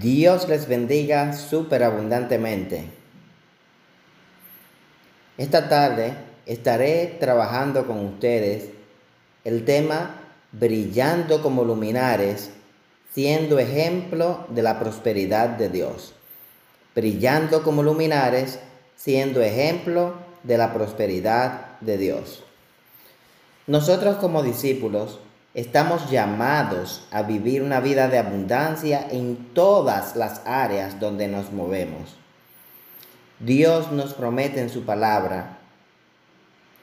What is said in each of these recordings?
Dios les bendiga superabundantemente. Esta tarde estaré trabajando con ustedes el tema brillando como luminares, siendo ejemplo de la prosperidad de Dios. Brillando como luminares, siendo ejemplo de la prosperidad de Dios. Nosotros como discípulos Estamos llamados a vivir una vida de abundancia en todas las áreas donde nos movemos. Dios nos promete en su palabra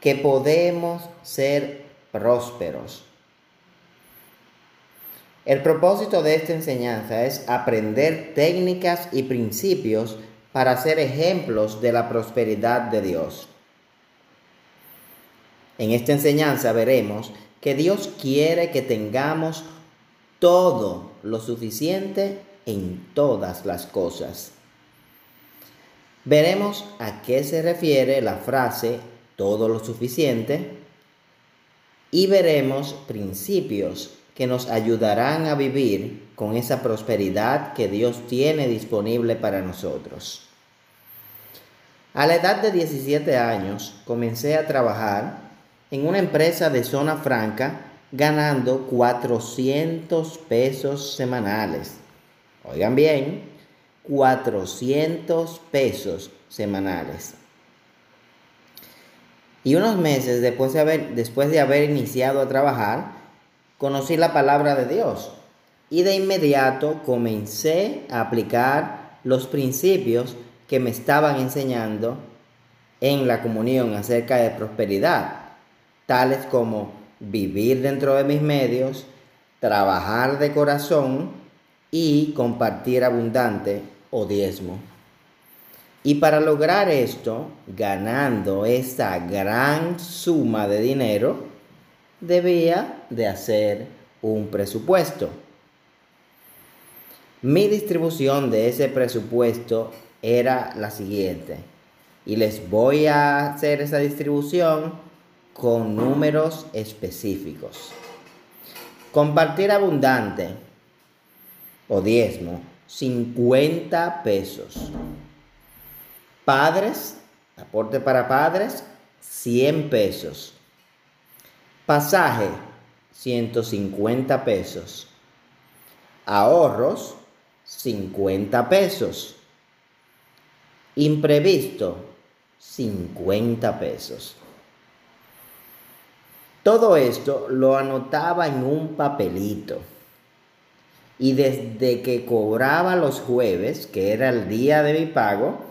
que podemos ser prósperos. El propósito de esta enseñanza es aprender técnicas y principios para ser ejemplos de la prosperidad de Dios. En esta enseñanza veremos que Dios quiere que tengamos todo lo suficiente en todas las cosas. Veremos a qué se refiere la frase todo lo suficiente y veremos principios que nos ayudarán a vivir con esa prosperidad que Dios tiene disponible para nosotros. A la edad de 17 años comencé a trabajar en una empresa de zona franca ganando 400 pesos semanales. Oigan bien, 400 pesos semanales. Y unos meses después de, haber, después de haber iniciado a trabajar, conocí la palabra de Dios y de inmediato comencé a aplicar los principios que me estaban enseñando en la comunión acerca de prosperidad tales como vivir dentro de mis medios, trabajar de corazón y compartir abundante o diezmo. Y para lograr esto, ganando esa gran suma de dinero, debía de hacer un presupuesto. Mi distribución de ese presupuesto era la siguiente. Y les voy a hacer esa distribución con números específicos. Compartir abundante o diezmo, 50 pesos. Padres, aporte para padres, 100 pesos. Pasaje, 150 pesos. Ahorros, 50 pesos. Imprevisto, 50 pesos. Todo esto lo anotaba en un papelito. Y desde que cobraba los jueves, que era el día de mi pago,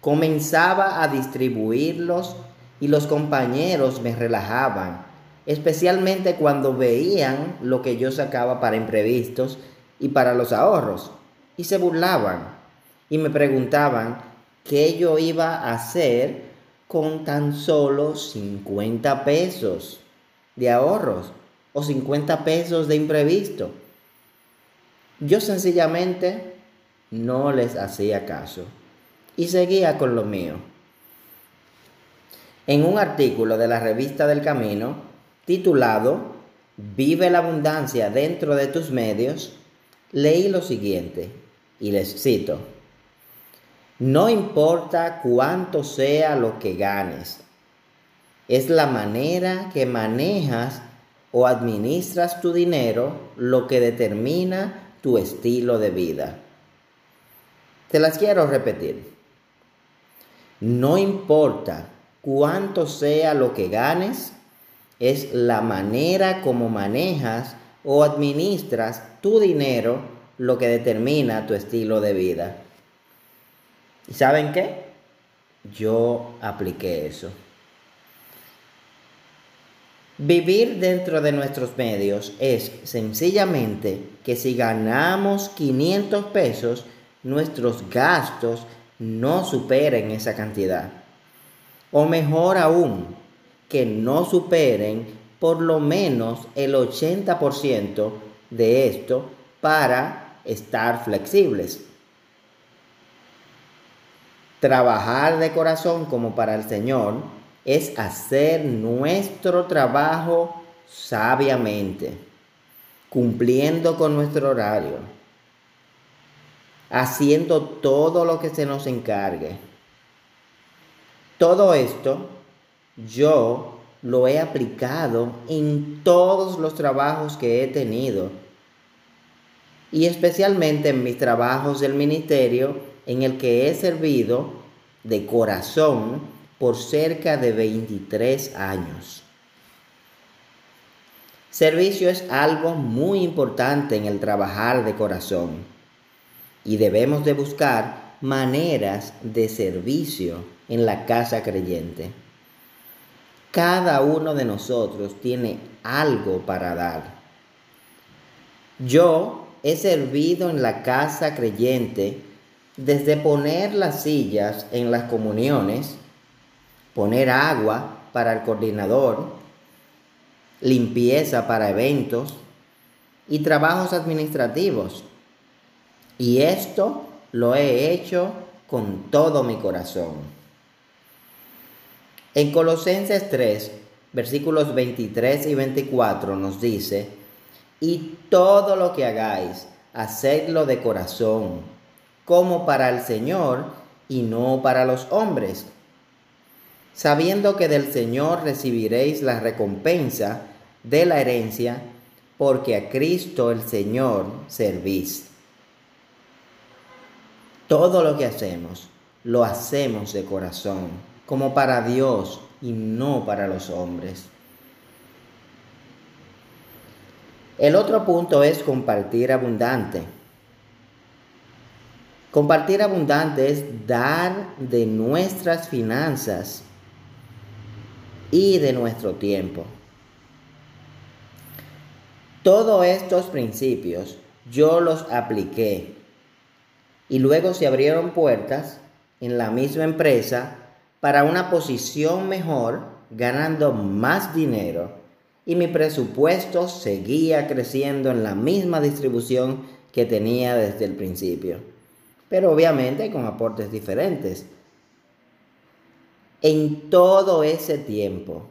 comenzaba a distribuirlos y los compañeros me relajaban, especialmente cuando veían lo que yo sacaba para imprevistos y para los ahorros, y se burlaban y me preguntaban qué yo iba a hacer con tan solo 50 pesos de ahorros o 50 pesos de imprevisto. Yo sencillamente no les hacía caso y seguía con lo mío. En un artículo de la revista del Camino titulado Vive la abundancia dentro de tus medios, leí lo siguiente y les cito. No importa cuánto sea lo que ganes, es la manera que manejas o administras tu dinero lo que determina tu estilo de vida. Te las quiero repetir. No importa cuánto sea lo que ganes, es la manera como manejas o administras tu dinero lo que determina tu estilo de vida. ¿Y saben qué? Yo apliqué eso. Vivir dentro de nuestros medios es sencillamente que si ganamos 500 pesos, nuestros gastos no superen esa cantidad. O mejor aún, que no superen por lo menos el 80% de esto para estar flexibles. Trabajar de corazón como para el Señor es hacer nuestro trabajo sabiamente, cumpliendo con nuestro horario. haciendo todo lo que se nos encargue. Todo esto yo lo he aplicado en todos los trabajos que he tenido y especialmente en mis trabajos del ministerio en el que he servido de corazón por cerca de 23 años. Servicio es algo muy importante en el trabajar de corazón y debemos de buscar maneras de servicio en la casa creyente. Cada uno de nosotros tiene algo para dar. Yo he servido en la casa creyente desde poner las sillas en las comuniones, poner agua para el coordinador, limpieza para eventos y trabajos administrativos. Y esto lo he hecho con todo mi corazón. En Colosenses 3, versículos 23 y 24 nos dice, y todo lo que hagáis, hacedlo de corazón, como para el Señor y no para los hombres, sabiendo que del Señor recibiréis la recompensa de la herencia, porque a Cristo el Señor servís. Todo lo que hacemos, lo hacemos de corazón, como para Dios y no para los hombres. El otro punto es compartir abundante. Compartir abundante es dar de nuestras finanzas y de nuestro tiempo. Todos estos principios yo los apliqué y luego se abrieron puertas en la misma empresa para una posición mejor, ganando más dinero y mi presupuesto seguía creciendo en la misma distribución que tenía desde el principio, pero obviamente con aportes diferentes. En todo ese tiempo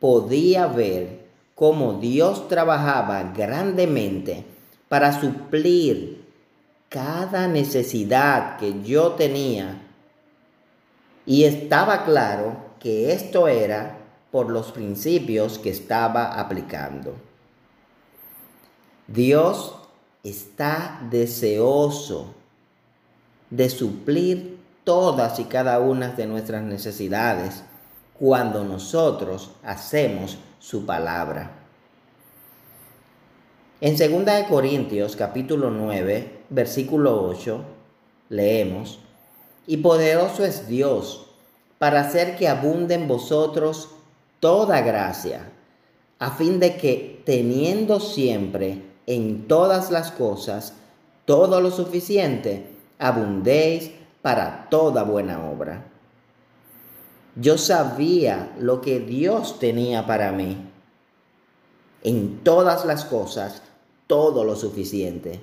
podía ver cómo Dios trabajaba grandemente para suplir cada necesidad que yo tenía y estaba claro que esto era por los principios que estaba aplicando. Dios está deseoso de suplir todas y cada una de nuestras necesidades cuando nosotros hacemos su palabra. En 2 Corintios capítulo 9, versículo 8, leemos, y poderoso es Dios para hacer que abunde en vosotros toda gracia, a fin de que teniendo siempre en todas las cosas todo lo suficiente, abundéis para toda buena obra. Yo sabía lo que Dios tenía para mí. En todas las cosas, todo lo suficiente.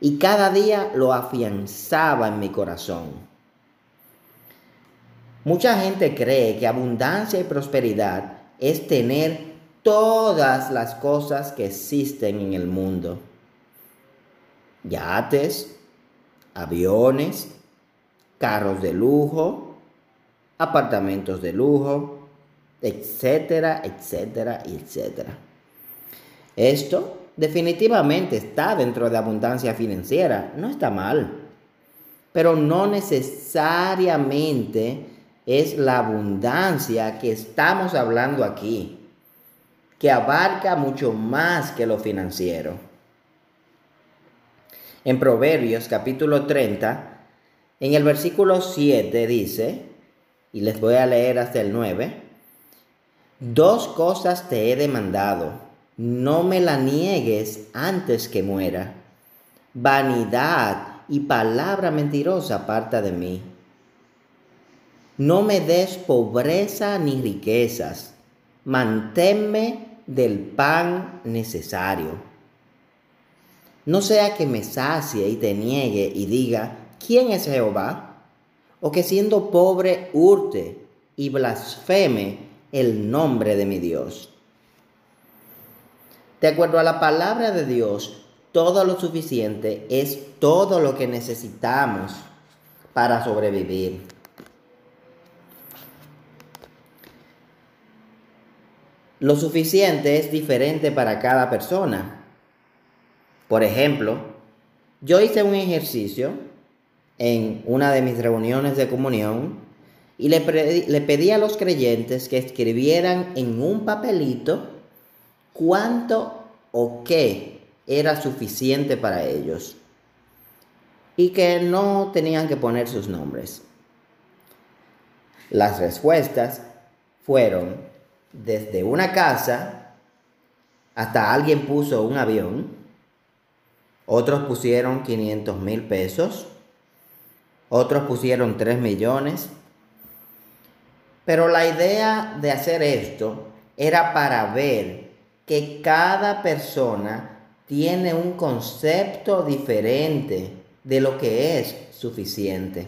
Y cada día lo afianzaba en mi corazón. Mucha gente cree que abundancia y prosperidad es tener todas las cosas que existen en el mundo. Yates, aviones, carros de lujo, apartamentos de lujo, etcétera, etcétera, etcétera. Esto definitivamente está dentro de abundancia financiera, no está mal, pero no necesariamente es la abundancia que estamos hablando aquí, que abarca mucho más que lo financiero. En Proverbios capítulo 30, en el versículo 7 dice, y les voy a leer hasta el 9, dos cosas te he demandado, no me la niegues antes que muera. Vanidad y palabra mentirosa aparta de mí. No me des pobreza ni riquezas, manténme del pan necesario. No sea que me sacie y te niegue y diga, ¿quién es Jehová? O que siendo pobre hurte y blasfeme el nombre de mi Dios. De acuerdo a la palabra de Dios, todo lo suficiente es todo lo que necesitamos para sobrevivir. Lo suficiente es diferente para cada persona. Por ejemplo, yo hice un ejercicio en una de mis reuniones de comunión y le, pedí a los creyentes que escribieran en un papelito cuánto o qué era suficiente para ellos y que no tenían que poner sus nombres. Las respuestas fueron desde una casa hasta alguien puso un avión, otros pusieron 500 mil pesos, otros pusieron 3 millones, pero la idea de hacer esto era para ver que cada persona tiene un concepto diferente de lo que es suficiente.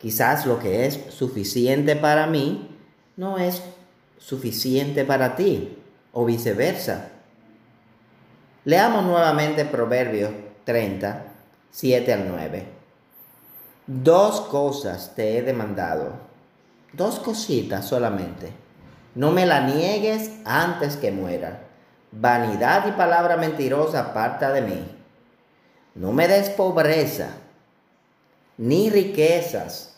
Quizás lo que es suficiente para mí no es suficiente para ti o viceversa. Leamos nuevamente Proverbios 30, 7 al 9. Dos cosas te he demandado, dos cositas solamente. No me la niegues antes que muera. Vanidad y palabra mentirosa aparta de mí. No me des pobreza ni riquezas.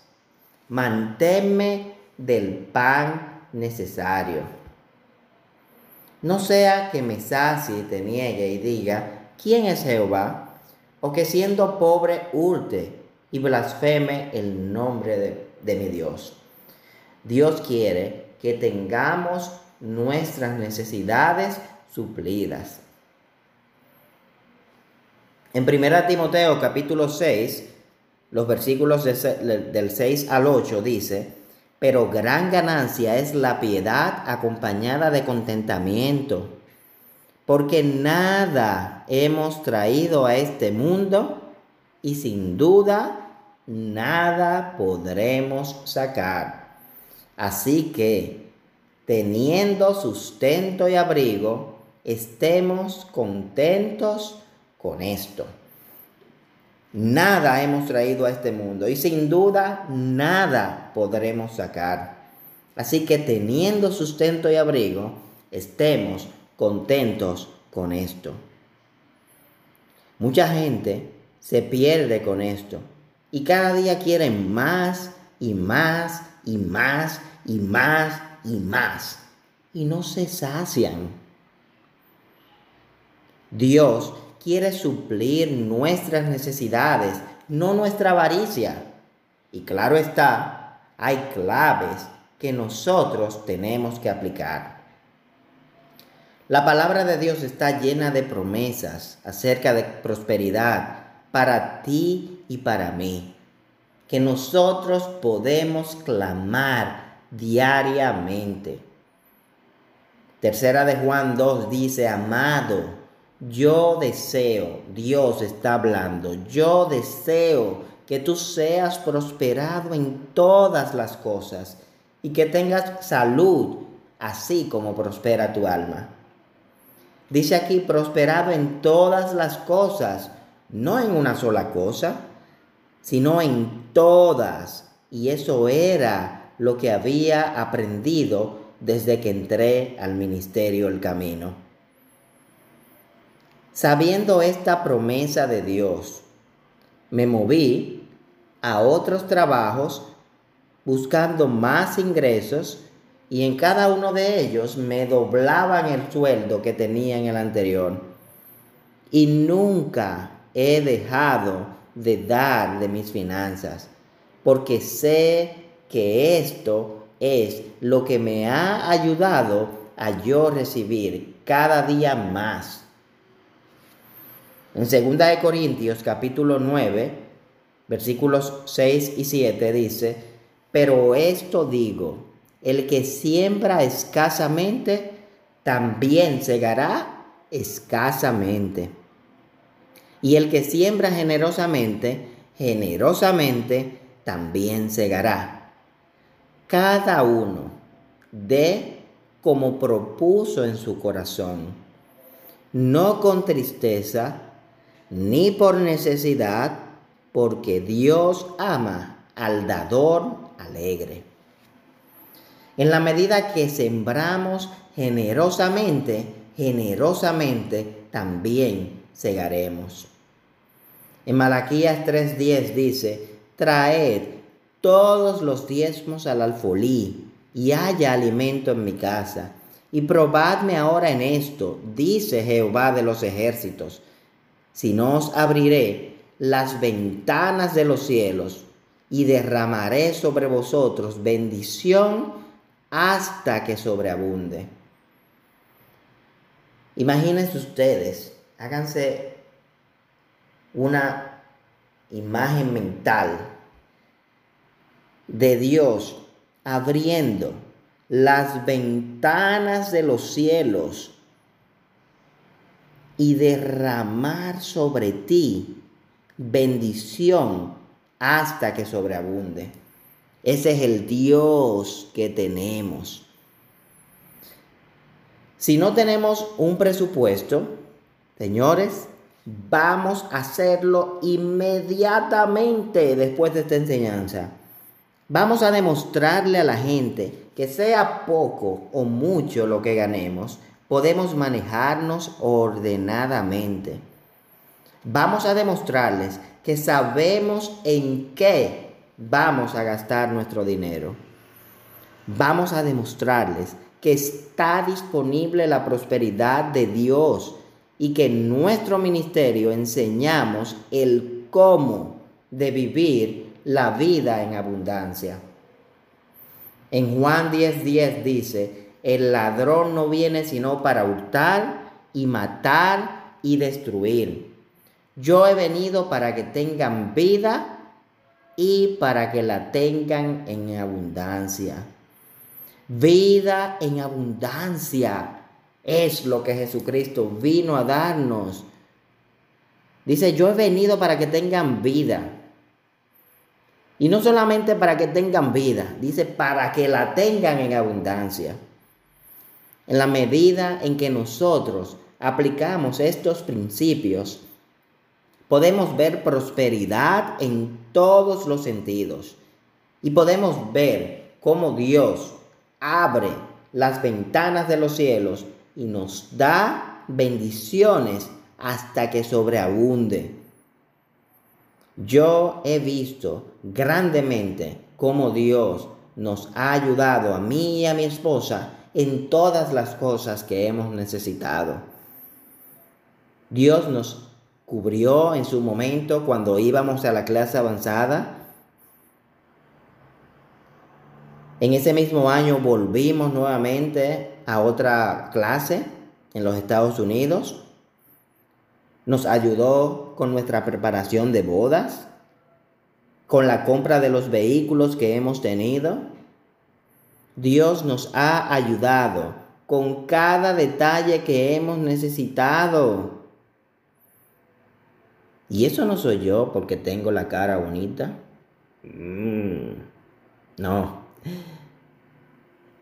Manténme del pan necesario. No sea que me sacie y te niegue y diga, ¿quién es Jehová? O que siendo pobre hurte y blasfeme el nombre de, de mi Dios. Dios quiere que tengamos nuestras necesidades suplidas. En 1 Timoteo capítulo 6, los versículos del 6 al 8 dice, pero gran ganancia es la piedad acompañada de contentamiento, porque nada hemos traído a este mundo y sin duda nada podremos sacar. Así que, teniendo sustento y abrigo, estemos contentos con esto. Nada hemos traído a este mundo y sin duda nada podremos sacar. Así que teniendo sustento y abrigo, estemos contentos con esto. Mucha gente se pierde con esto y cada día quieren más y más y más y más y más y no se sacian. Dios quiere suplir nuestras necesidades, no nuestra avaricia. Y claro está, hay claves que nosotros tenemos que aplicar. La palabra de Dios está llena de promesas acerca de prosperidad para ti y para mí, que nosotros podemos clamar diariamente. Tercera de Juan 2 dice, amado, yo deseo, Dios está hablando, yo deseo que tú seas prosperado en todas las cosas y que tengas salud, así como prospera tu alma. Dice aquí, prosperado en todas las cosas, no en una sola cosa, sino en todas. Y eso era lo que había aprendido desde que entré al ministerio El Camino. Sabiendo esta promesa de Dios, me moví a otros trabajos buscando más ingresos y en cada uno de ellos me doblaban el sueldo que tenía en el anterior. Y nunca he dejado de dar de mis finanzas, porque sé que esto es lo que me ha ayudado a yo recibir cada día más en 2 Corintios capítulo 9, versículos 6 y 7 dice, pero esto digo, el que siembra escasamente, también segará escasamente. Y el que siembra generosamente, generosamente también segará. Cada uno de como propuso en su corazón, no con tristeza, ni por necesidad, porque Dios ama al dador alegre. En la medida que sembramos generosamente, generosamente también segaremos. En Malaquías 3:10 dice, traed todos los diezmos al alfolí y haya alimento en mi casa. Y probadme ahora en esto, dice Jehová de los ejércitos, si no os abriré las ventanas de los cielos y derramaré sobre vosotros bendición hasta que sobreabunde. Imagínense ustedes, háganse una imagen mental de Dios abriendo las ventanas de los cielos y derramar sobre ti bendición hasta que sobreabunde. Ese es el Dios que tenemos. Si no tenemos un presupuesto, señores, vamos a hacerlo inmediatamente después de esta enseñanza. Vamos a demostrarle a la gente que sea poco o mucho lo que ganemos, podemos manejarnos ordenadamente. Vamos a demostrarles que sabemos en qué vamos a gastar nuestro dinero. Vamos a demostrarles que está disponible la prosperidad de Dios y que en nuestro ministerio enseñamos el cómo de vivir la vida en abundancia. En Juan 10:10 10 dice, el ladrón no viene sino para hurtar y matar y destruir. Yo he venido para que tengan vida y para que la tengan en abundancia. Vida en abundancia es lo que Jesucristo vino a darnos. Dice, yo he venido para que tengan vida. Y no solamente para que tengan vida, dice, para que la tengan en abundancia. En la medida en que nosotros aplicamos estos principios, podemos ver prosperidad en todos los sentidos. Y podemos ver cómo Dios abre las ventanas de los cielos y nos da bendiciones hasta que sobreabunde. Yo he visto grandemente cómo Dios nos ha ayudado a mí y a mi esposa en todas las cosas que hemos necesitado. Dios nos cubrió en su momento cuando íbamos a la clase avanzada En ese mismo año volvimos nuevamente a otra clase en los Estados Unidos. Nos ayudó con nuestra preparación de bodas, con la compra de los vehículos que hemos tenido. Dios nos ha ayudado con cada detalle que hemos necesitado. Y eso no soy yo porque tengo la cara bonita. Mm, no.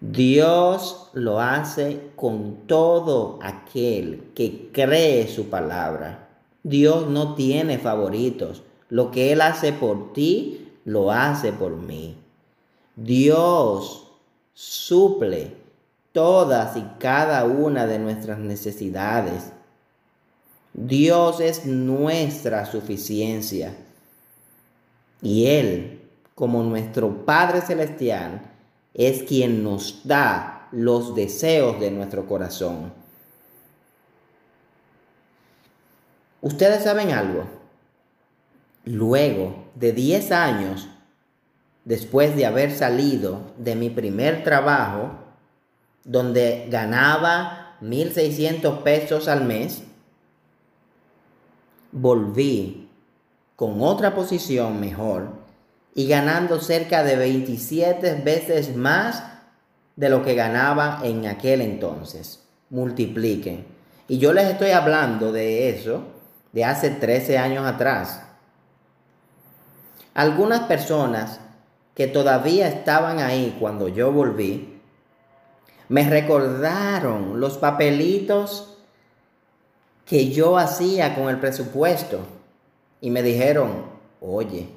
Dios lo hace con todo aquel que cree su palabra. Dios no tiene favoritos. Lo que Él hace por ti, lo hace por mí. Dios suple todas y cada una de nuestras necesidades. Dios es nuestra suficiencia. Y Él, como nuestro Padre Celestial, es quien nos da los deseos de nuestro corazón. Ustedes saben algo. Luego de 10 años, después de haber salido de mi primer trabajo, donde ganaba 1.600 pesos al mes, volví con otra posición mejor y ganando cerca de 27 veces más de lo que ganaba en aquel entonces. Multipliquen. Y yo les estoy hablando de eso de hace 13 años atrás. Algunas personas que todavía estaban ahí cuando yo volví, me recordaron los papelitos que yo hacía con el presupuesto. Y me dijeron, oye,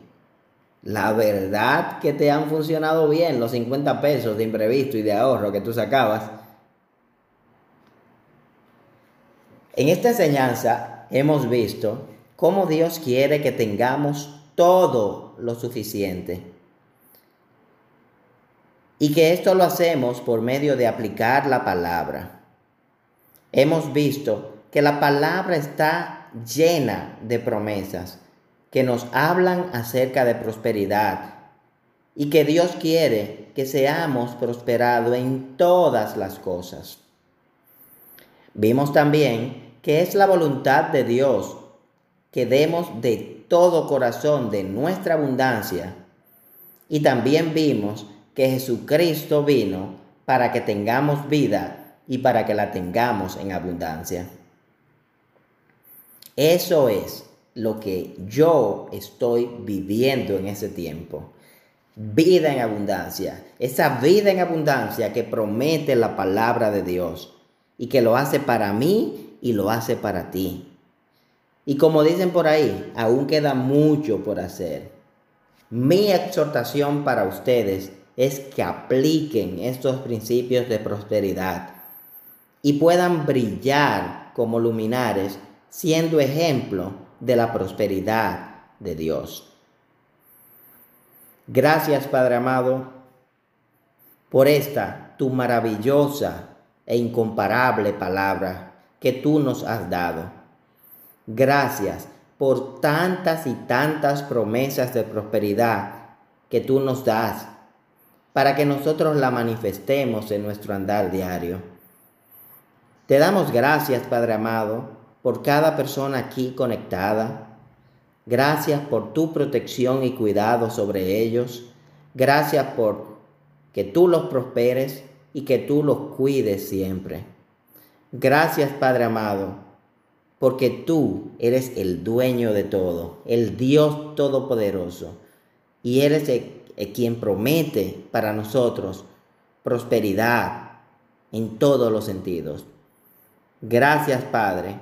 la verdad que te han funcionado bien los 50 pesos de imprevisto y de ahorro que tú sacabas. En esta enseñanza hemos visto cómo Dios quiere que tengamos todo lo suficiente. Y que esto lo hacemos por medio de aplicar la palabra. Hemos visto que la palabra está llena de promesas que nos hablan acerca de prosperidad y que Dios quiere que seamos prosperados en todas las cosas. Vimos también que es la voluntad de Dios que demos de todo corazón de nuestra abundancia y también vimos que Jesucristo vino para que tengamos vida y para que la tengamos en abundancia. Eso es lo que yo estoy viviendo en ese tiempo. Vida en abundancia. Esa vida en abundancia que promete la palabra de Dios y que lo hace para mí y lo hace para ti. Y como dicen por ahí, aún queda mucho por hacer. Mi exhortación para ustedes es que apliquen estos principios de prosperidad y puedan brillar como luminares siendo ejemplo de la prosperidad de Dios. Gracias, Padre amado, por esta tu maravillosa e incomparable palabra que tú nos has dado. Gracias por tantas y tantas promesas de prosperidad que tú nos das para que nosotros la manifestemos en nuestro andar diario. Te damos gracias, Padre amado, por cada persona aquí conectada. Gracias por tu protección y cuidado sobre ellos. Gracias por que tú los prosperes y que tú los cuides siempre. Gracias Padre amado, porque tú eres el dueño de todo, el Dios todopoderoso, y eres el, quien promete para nosotros prosperidad en todos los sentidos. Gracias Padre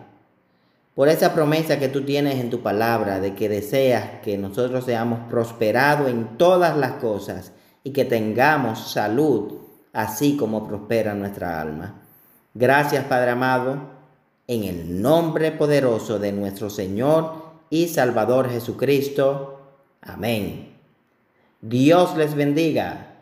por esa promesa que tú tienes en tu palabra de que deseas que nosotros seamos prosperados en todas las cosas y que tengamos salud, así como prospera nuestra alma. Gracias, Padre amado, en el nombre poderoso de nuestro Señor y Salvador Jesucristo. Amén. Dios les bendiga.